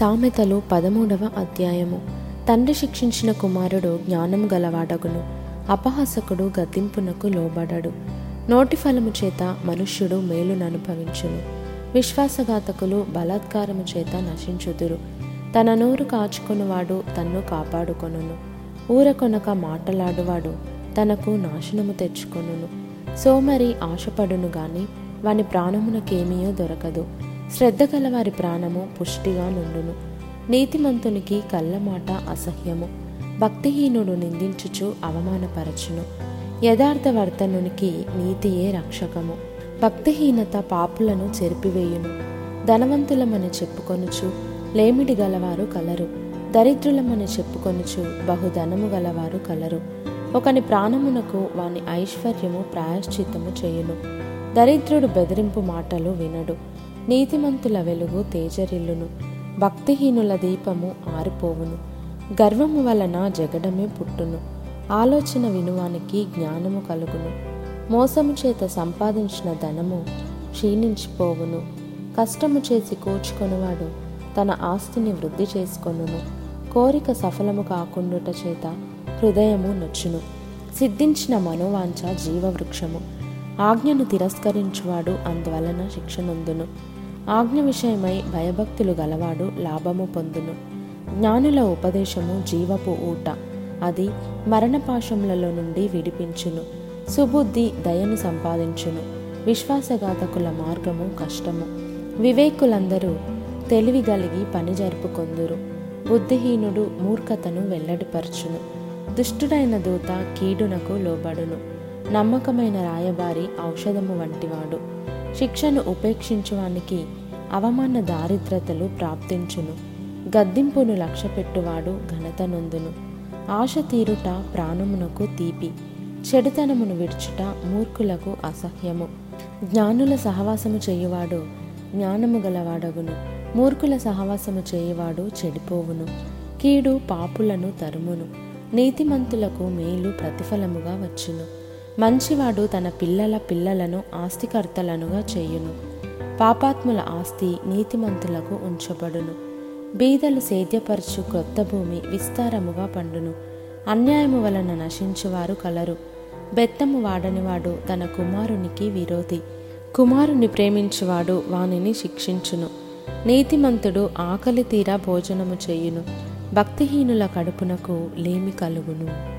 సామెతలు పదమూడవ అధ్యాయము. తండ్రి శిక్షించిన కుమారుడు జ్ఞానము గలవాడగును. అపహాసకుడు గద్దింపునకు లోబడడు. నోటి ఫలము చేత మనుష్యుడు మేలును అనుభవించును విశ్వాసఘాతకులు బలాత్కారము చేత నశించుదురు. తన నోరు కాచుకొనువాడు తన్ను కాపాడుకొనును. ఊరకొనక మాటలాడువాడు తనకు నాశనము తెచ్చుకొనును. సోమరి ఆశపడును గాని వాని ప్రాణమునకేమీయో దొరకదు. శ్రద్ధ గలవారి ప్రాణము పుష్టిగా నుండును. నీతిమంతునికి కళ్ళమాట అసహ్యము. భక్తిహీనుడు నిందించుచు అవమానపరచును. యథార్థ వర్తనునికి నీతియే రక్షకము. భక్తిహీనత పాపులను చెరిపివేయును. ధనవంతులమని చెప్పుకొనుచు లేమిడి గలవారు కలరు. దరిద్రులమని చెప్పుకొనుచు బహుధనము గలవారు కలరు. ఒకని ప్రాణమునకు వాని ఐశ్వర్యము ప్రాయశ్చిత్తము చేయును. దరిద్రుడు బెదిరింపు మాటలు వినడు. నీతిమంతుల వెలుగు తేజరిల్లును. భక్తిహీనుల దీపము ఆరిపోవును. గర్వము వలన జగడమే పుట్టును. ఆలోచన వినువానికి జ్ఞానము కలుగును. మోసము చేత సంపాదించిన ధనము క్షీణించిపోవును. కష్టము చేసి కూర్చుకొనివాడు తన ఆస్తిని వృద్ధి చేసుకొనును. కోరిక సఫలము కాకుండుట చేత హృదయము నొచ్చును. సిద్ధించిన మనోవాంఛ జీవవృక్షము. ఆజ్ఞను తిరస్కరించువాడు అందువలన శిక్షనందును ఆజ్ఞ విషయమై భయభక్తులు గలవాడు లాభము పొందును. జ్ఞానుల ఉపదేశము జీవపు ఊట. అది మరణపాశములలో నుండి విడిపించును. సుబుద్ధి దయను సంపాదించును. విశ్వాసఘాతకుల మార్గము కష్టము. వివేకులందరూ తెలివి కలిగి పని జరుపుకొందురు. బుద్ధిహీనుడు మూర్ఖతను వెల్లడిపరచును. దుష్టుడైన దూత కీడునకు లోబడును. నమ్మకమైన రాయబారి ఔషధము వంటివాడు. శిక్షను ఉపేక్షించువానికి అవమాన దారిద్రతలు ప్రాప్తించును. గద్దింపును లక్ష్యపెట్టువాడు ఘనత నొందును. ఆశ తీరుట ప్రాణమునకు తీపి. చెడుతనమును విడుచుట మూర్ఖులకు అసహ్యము. జ్ఞానుల సహవాసము చేయువాడు జ్ఞానము గలవాడగును. మూర్ఖుల సహవాసము చేయువాడు చెడిపోవును. కీడు పాపులను తరుమును. నీతిమంతులకు మేలు ప్రతిఫలముగా వచ్చును. మంచివాడు తన పిల్లల పిల్లలను ఆస్తికర్తలనుగా చేయును. పాపాత్ముల ఆస్తి నీతిమంతులకు ఉంచబడును. బీదలు సేద్యపరచు క్రొత్త భూమి విస్తారముగా పండును. అన్యాయము వలన నశించువారు కలరు. బెత్తము వాడనివాడు తన కుమారునికి విరోధి. కుమారుని ప్రేమించువాడు వానిని శిక్షించును. నీతిమంతుడు ఆకలి తీరా భోజనము చేయును. భక్తిహీనుల కడుపునకు లేమి కలుగును.